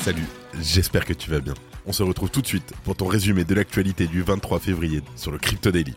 Salut, j'espère que tu vas bien. On se retrouve tout de suite pour ton résumé de l'actualité du 23 février sur le Crypto Daily.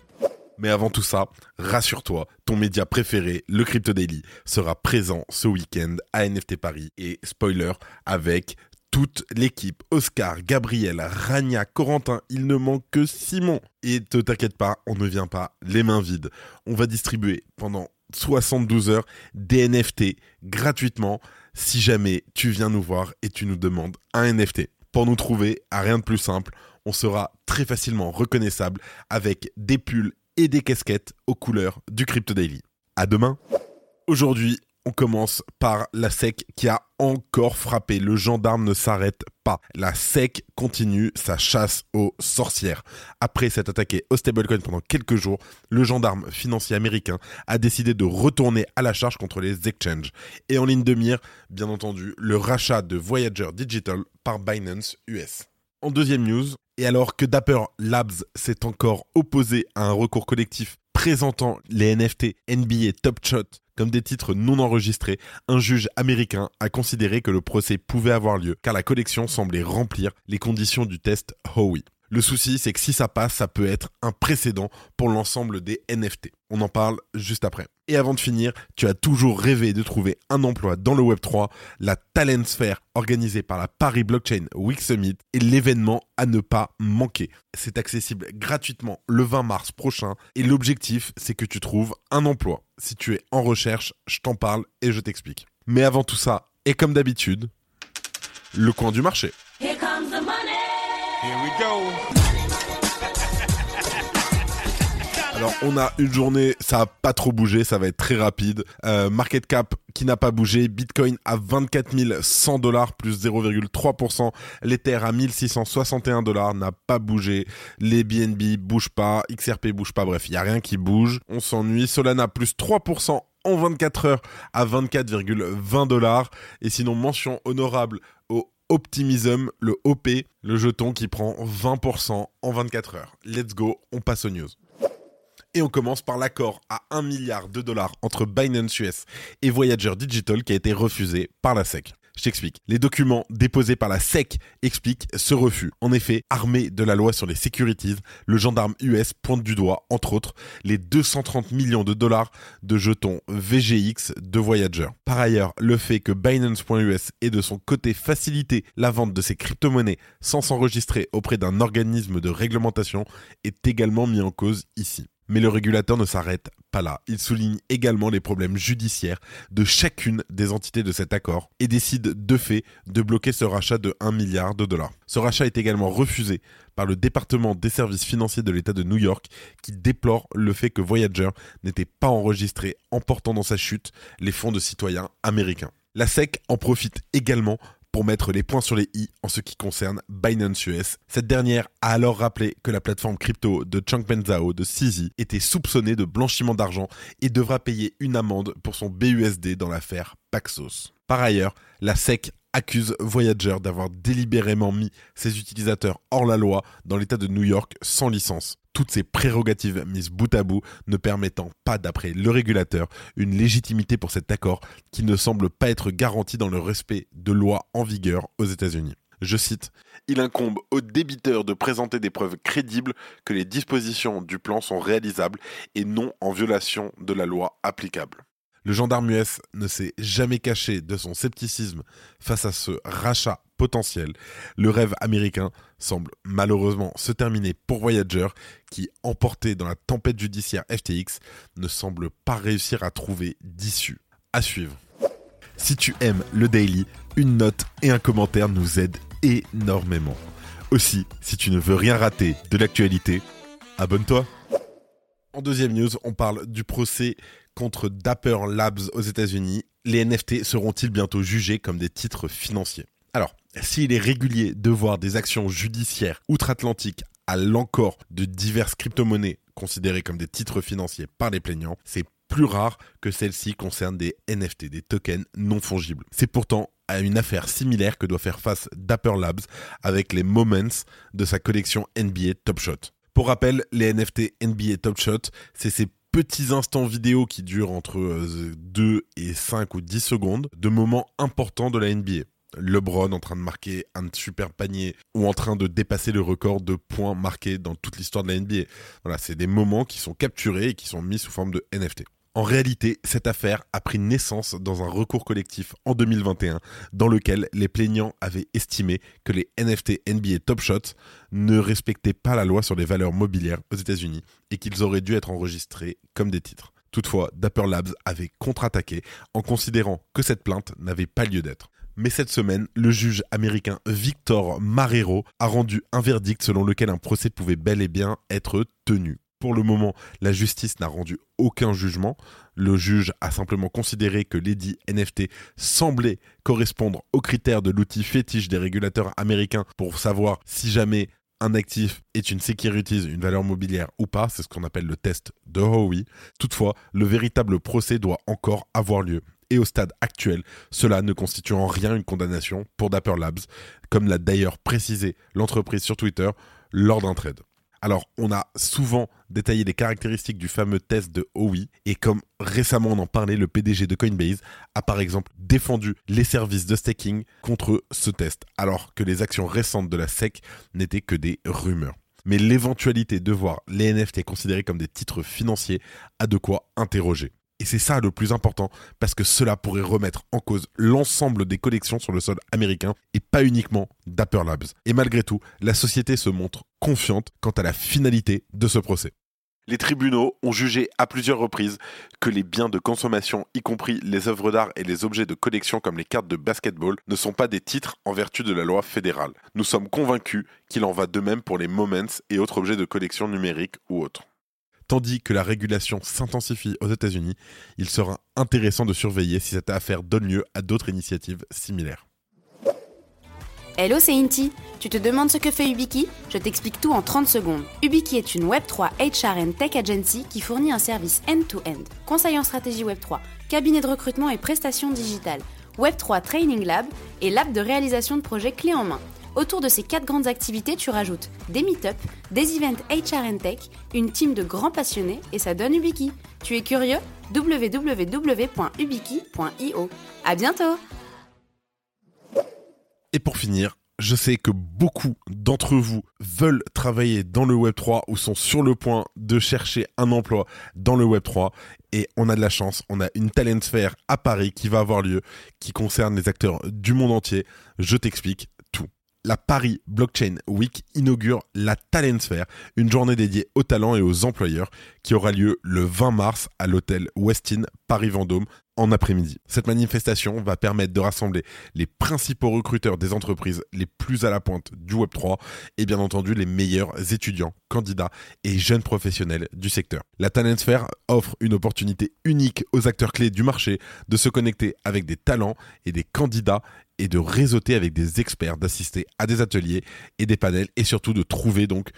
Mais avant tout ça, rassure-toi, ton média préféré, le Crypto Daily, sera présent ce week-end à NFT Paris et spoiler avec toute l'équipe. Oscar, Gabriel, Rania, Corentin, il ne manque que Simon. Et ne t'inquiète pas, on ne vient pas les mains vides. On va distribuer pendant 72 heures des NFT gratuitement si jamais tu viens nous voir et tu nous demandes un NFT. Pour nous trouver, à rien de plus simple, on sera très facilement reconnaissable avec des pulls et des casquettes aux couleurs du Crypto Daily. À demain. Aujourd'hui, on commence par la SEC qui a encore frappé. Le gendarme ne s'arrête pas. La SEC continue sa chasse aux sorcières. Après s'être attaqué au stablecoin pendant quelques jours, le gendarme financier américain a décidé de retourner à la charge contre les exchanges. Et en ligne de mire, bien entendu, le rachat de Voyager Digital par Binance US. En deuxième news, et alors que Dapper Labs s'est encore opposé à un recours collectif présentant les NFT NBA Top Shot comme des titres non enregistrés, un juge américain a considéré que le procès pouvait avoir lieu car la collection semblait remplir les conditions du test Howey. Le souci, c'est que si ça passe, ça peut être un précédent pour l'ensemble des NFT. On en parle juste après. Et avant de finir, tu as toujours rêvé de trouver un emploi dans le Web3. La Talent Sphere, organisée par la Paris Blockchain Week Summit, est l'événement à ne pas manquer. C'est accessible gratuitement le 20 mars prochain et l'objectif, c'est que tu trouves un emploi. Si tu es en recherche, je t'en parle et je t'explique. Mais avant tout ça, et comme d'habitude, le coin du marché. Here comes the money. Here we go. Alors on a une journée, ça a pas trop bougé, ça va être très rapide. Euh, market cap qui n'a pas bougé, Bitcoin à 24 100 dollars plus 0,3%, l'Ether à 1661 dollars n'a pas bougé, les BNB bougent pas, XRP bouge pas, bref, il y a rien qui bouge. On s'ennuie, Solana plus 3% en 24 heures à 24,20 dollars. Et sinon, mention honorable au Optimism, le OP, le jeton qui prend 20% en 24 heures. Let's go, on passe aux news. Et on commence par l'accord à 1 milliard de dollars entre Binance US et Voyager Digital qui a été refusé par la SEC. Je t'explique. Les documents déposés par la SEC expliquent ce refus. En effet, armé de la loi sur les securities, le gendarme US pointe du doigt, entre autres, les 230 millions de dollars de jetons VGX de Voyager. Par ailleurs, le fait que Binance.us ait de son côté facilité la vente de ses crypto-monnaies sans s'enregistrer auprès d'un organisme de réglementation est également mis en cause ici. Mais le régulateur ne s'arrête pas là. Il souligne également les problèmes judiciaires de chacune des entités de cet accord et décide de fait de bloquer ce rachat de 1 milliard de dollars. Ce rachat est également refusé par le département des services financiers de l'État de New York qui déplore le fait que Voyager n'était pas enregistré emportant dans sa chute les fonds de citoyens américains. La SEC en profite également pour mettre les points sur les i en ce qui concerne Binance US. Cette dernière a alors rappelé que la plateforme crypto de Changpeng Zhao de CZ était soupçonnée de blanchiment d'argent et devra payer une amende pour son BUSD dans l'affaire Paxos. Par ailleurs, la SEC accuse Voyager d'avoir délibérément mis ses utilisateurs hors la loi dans l'État de New York sans licence toutes ces prérogatives mises bout à bout ne permettant pas, d'après le régulateur, une légitimité pour cet accord qui ne semble pas être garanti dans le respect de lois en vigueur aux États-Unis. Je cite, Il incombe aux débiteurs de présenter des preuves crédibles que les dispositions du plan sont réalisables et non en violation de la loi applicable. Le gendarme US ne s'est jamais caché de son scepticisme face à ce rachat potentiel. Le rêve américain semble malheureusement se terminer pour Voyager qui, emporté dans la tempête judiciaire FTX, ne semble pas réussir à trouver d'issue. À suivre. Si tu aimes le daily, une note et un commentaire nous aident énormément. Aussi, si tu ne veux rien rater de l'actualité, abonne-toi. En deuxième news, on parle du procès contre Dapper Labs aux États-Unis. Les NFT seront-ils bientôt jugés comme des titres financiers? Alors, s'il est régulier de voir des actions judiciaires outre-Atlantique à l'encore de diverses crypto-monnaies considérées comme des titres financiers par les plaignants, c'est plus rare que celle-ci concerne des NFT, des tokens non fongibles. C'est pourtant à une affaire similaire que doit faire face Dapper Labs avec les Moments de sa collection NBA Top Shot. Pour rappel, les NFT NBA Top Shot, c'est ces petits instants vidéo qui durent entre 2 euh, et 5 ou 10 secondes de moments importants de la NBA. LeBron en train de marquer un super panier ou en train de dépasser le record de points marqués dans toute l'histoire de la NBA. Voilà, c'est des moments qui sont capturés et qui sont mis sous forme de NFT. En réalité, cette affaire a pris naissance dans un recours collectif en 2021 dans lequel les plaignants avaient estimé que les NFT NBA Top Shots ne respectaient pas la loi sur les valeurs mobilières aux États-Unis et qu'ils auraient dû être enregistrés comme des titres. Toutefois, Dapper Labs avait contre-attaqué en considérant que cette plainte n'avait pas lieu d'être. Mais cette semaine, le juge américain Victor Marrero a rendu un verdict selon lequel un procès pouvait bel et bien être tenu. Pour le moment, la justice n'a rendu aucun jugement. Le juge a simplement considéré que Lady NFT semblait correspondre aux critères de l'outil fétiche des régulateurs américains pour savoir si jamais un actif est une securities, une valeur mobilière ou pas, c'est ce qu'on appelle le test de Howey. Toutefois, le véritable procès doit encore avoir lieu. Et au stade actuel, cela ne constitue en rien une condamnation pour Dapper Labs, comme l'a d'ailleurs précisé l'entreprise sur Twitter lors d'un trade. Alors, on a souvent détaillé les caractéristiques du fameux test de OI, et comme récemment on en parlait, le PDG de Coinbase a par exemple défendu les services de staking contre ce test, alors que les actions récentes de la SEC n'étaient que des rumeurs. Mais l'éventualité de voir les NFT considérés comme des titres financiers a de quoi interroger. Et c'est ça le plus important, parce que cela pourrait remettre en cause l'ensemble des collections sur le sol américain, et pas uniquement Dapper Labs. Et malgré tout, la société se montre confiante quant à la finalité de ce procès. Les tribunaux ont jugé à plusieurs reprises que les biens de consommation, y compris les œuvres d'art et les objets de collection comme les cartes de basketball, ne sont pas des titres en vertu de la loi fédérale. Nous sommes convaincus qu'il en va de même pour les moments et autres objets de collection numérique ou autres. Tandis que la régulation s'intensifie aux États-Unis, il sera intéressant de surveiller si cette affaire donne lieu à d'autres initiatives similaires. Hello, c'est Inti. Tu te demandes ce que fait Ubiki? Je t'explique tout en 30 secondes. Ubiki est une Web3 HR Tech Agency qui fournit un service end-to-end. Conseil en stratégie Web3, cabinet de recrutement et prestations digitales, Web3 Training Lab et lab de réalisation de projets clés en main. Autour de ces quatre grandes activités, tu rajoutes des meet-up, des events HR Tech, une team de grands passionnés et ça donne Ubiki. Tu es curieux? www.ubiki.io. À bientôt Et pour finir, je sais que beaucoup d'entre vous veulent travailler dans le Web3 ou sont sur le point de chercher un emploi dans le Web3 et on a de la chance, on a une talent fair à Paris qui va avoir lieu, qui concerne les acteurs du monde entier. Je t'explique la Paris Blockchain Week inaugure la Talent Fair, une journée dédiée aux talents et aux employeurs qui aura lieu le 20 mars à l'hôtel Westin Paris-Vendôme en après-midi. Cette manifestation va permettre de rassembler les principaux recruteurs des entreprises les plus à la pointe du Web3 et bien entendu les meilleurs étudiants, candidats et jeunes professionnels du secteur. La Talent Fair offre une opportunité unique aux acteurs clés du marché de se connecter avec des talents et des candidats et de réseauter avec des experts, d'assister à des ateliers et des panels et surtout de trouver donc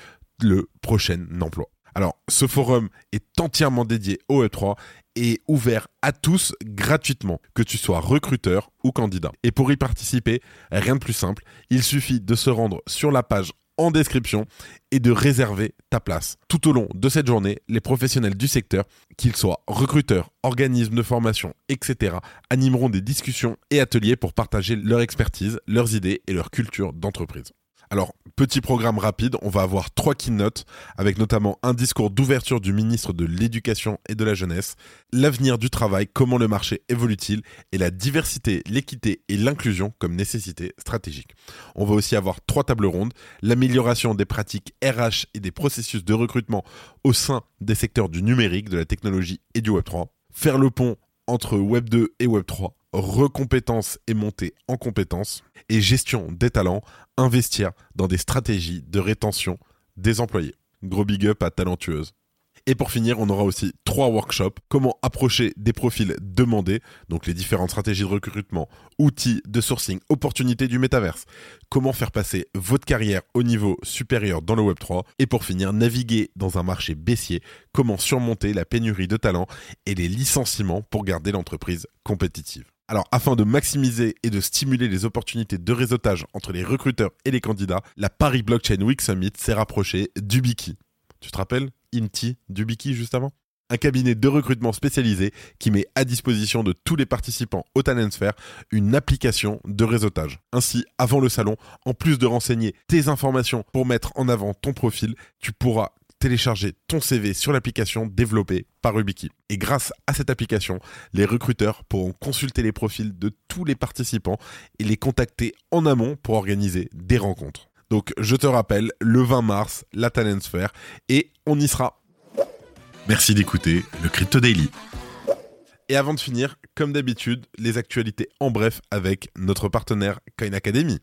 le prochain emploi. Alors, ce forum est entièrement dédié au E3 et ouvert à tous gratuitement, que tu sois recruteur ou candidat. Et pour y participer, rien de plus simple, il suffit de se rendre sur la page en description et de réserver ta place. Tout au long de cette journée, les professionnels du secteur, qu'ils soient recruteurs, organismes de formation, etc., animeront des discussions et ateliers pour partager leur expertise, leurs idées et leur culture d'entreprise. Alors, petit programme rapide, on va avoir trois keynotes avec notamment un discours d'ouverture du ministre de l'Éducation et de la Jeunesse, l'avenir du travail, comment le marché évolue-t-il et la diversité, l'équité et l'inclusion comme nécessité stratégique. On va aussi avoir trois tables rondes, l'amélioration des pratiques RH et des processus de recrutement au sein des secteurs du numérique, de la technologie et du Web3, faire le pont entre Web 2 et Web 3, recompétence et montée en compétences, et gestion des talents, investir dans des stratégies de rétention des employés. Gros big up à Talentueuse. Et pour finir, on aura aussi trois workshops. Comment approcher des profils demandés, donc les différentes stratégies de recrutement, outils de sourcing, opportunités du métaverse. Comment faire passer votre carrière au niveau supérieur dans le Web3. Et pour finir, naviguer dans un marché baissier. Comment surmonter la pénurie de talents et les licenciements pour garder l'entreprise compétitive. Alors, afin de maximiser et de stimuler les opportunités de réseautage entre les recruteurs et les candidats, la Paris Blockchain Week Summit s'est rapprochée d'Ubiki. Tu te rappelles Inti d'Ubiki juste avant? Un cabinet de recrutement spécialisé qui met à disposition de tous les participants au Talent Sphere une application de réseautage. Ainsi, avant le salon, en plus de renseigner tes informations pour mettre en avant ton profil, tu pourras télécharger ton CV sur l'application développée par Ubiki. Et grâce à cette application, les recruteurs pourront consulter les profils de tous les participants et les contacter en amont pour organiser des rencontres. Donc je te rappelle, le 20 mars, la Talent Sphere, et on y sera. Merci d'écouter le Crypto Daily. Et avant de finir, comme d'habitude, les actualités en bref avec notre partenaire Coin Academy.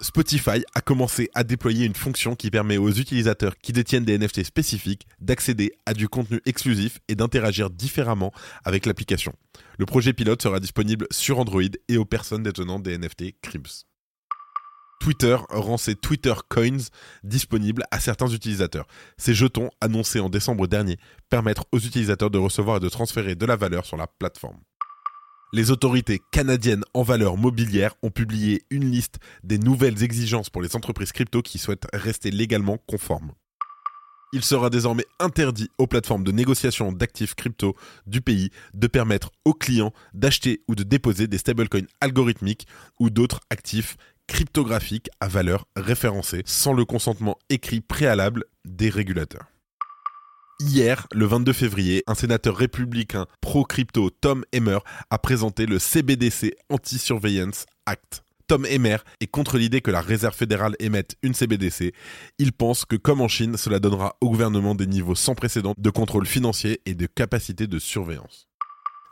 Spotify a commencé à déployer une fonction qui permet aux utilisateurs qui détiennent des NFT spécifiques d'accéder à du contenu exclusif et d'interagir différemment avec l'application. Le projet pilote sera disponible sur Android et aux personnes détenant des NFT Cribs. Twitter rend ses Twitter Coins disponibles à certains utilisateurs. Ces jetons, annoncés en décembre dernier, permettent aux utilisateurs de recevoir et de transférer de la valeur sur la plateforme. Les autorités canadiennes en valeur mobilière ont publié une liste des nouvelles exigences pour les entreprises crypto qui souhaitent rester légalement conformes. Il sera désormais interdit aux plateformes de négociation d'actifs crypto du pays de permettre aux clients d'acheter ou de déposer des stablecoins algorithmiques ou d'autres actifs cryptographiques à valeur référencée sans le consentement écrit préalable des régulateurs. Hier, le 22 février, un sénateur républicain pro-crypto, Tom Emmer, a présenté le CBDC Anti-Surveillance Act. Tom Emmer est contre l'idée que la Réserve fédérale émette une CBDC. Il pense que, comme en Chine, cela donnera au gouvernement des niveaux sans précédent de contrôle financier et de capacité de surveillance.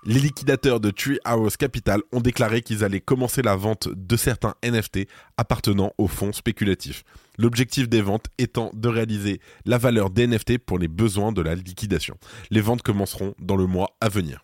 Les liquidateurs de Tree House Capital ont déclaré qu'ils allaient commencer la vente de certains NFT appartenant aux fonds spéculatifs. L'objectif des ventes étant de réaliser la valeur des NFT pour les besoins de la liquidation. Les ventes commenceront dans le mois à venir.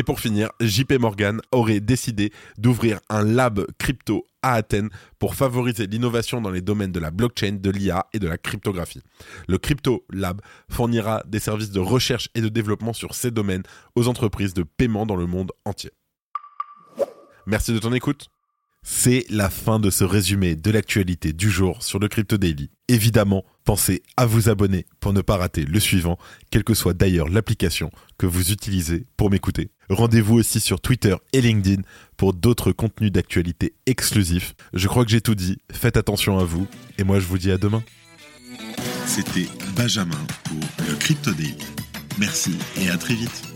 Et pour finir, JP Morgan aurait décidé d'ouvrir un lab crypto à Athènes pour favoriser l'innovation dans les domaines de la blockchain, de l'IA et de la cryptographie. Le Crypto Lab fournira des services de recherche et de développement sur ces domaines aux entreprises de paiement dans le monde entier. Merci de ton écoute. C'est la fin de ce résumé de l'actualité du jour sur le Crypto Daily. Évidemment, pensez à vous abonner pour ne pas rater le suivant, quelle que soit d'ailleurs l'application que vous utilisez pour m'écouter. Rendez-vous aussi sur Twitter et LinkedIn pour d'autres contenus d'actualité exclusifs. Je crois que j'ai tout dit, faites attention à vous, et moi je vous dis à demain. C'était Benjamin pour le Crypto Daily. Merci et à très vite.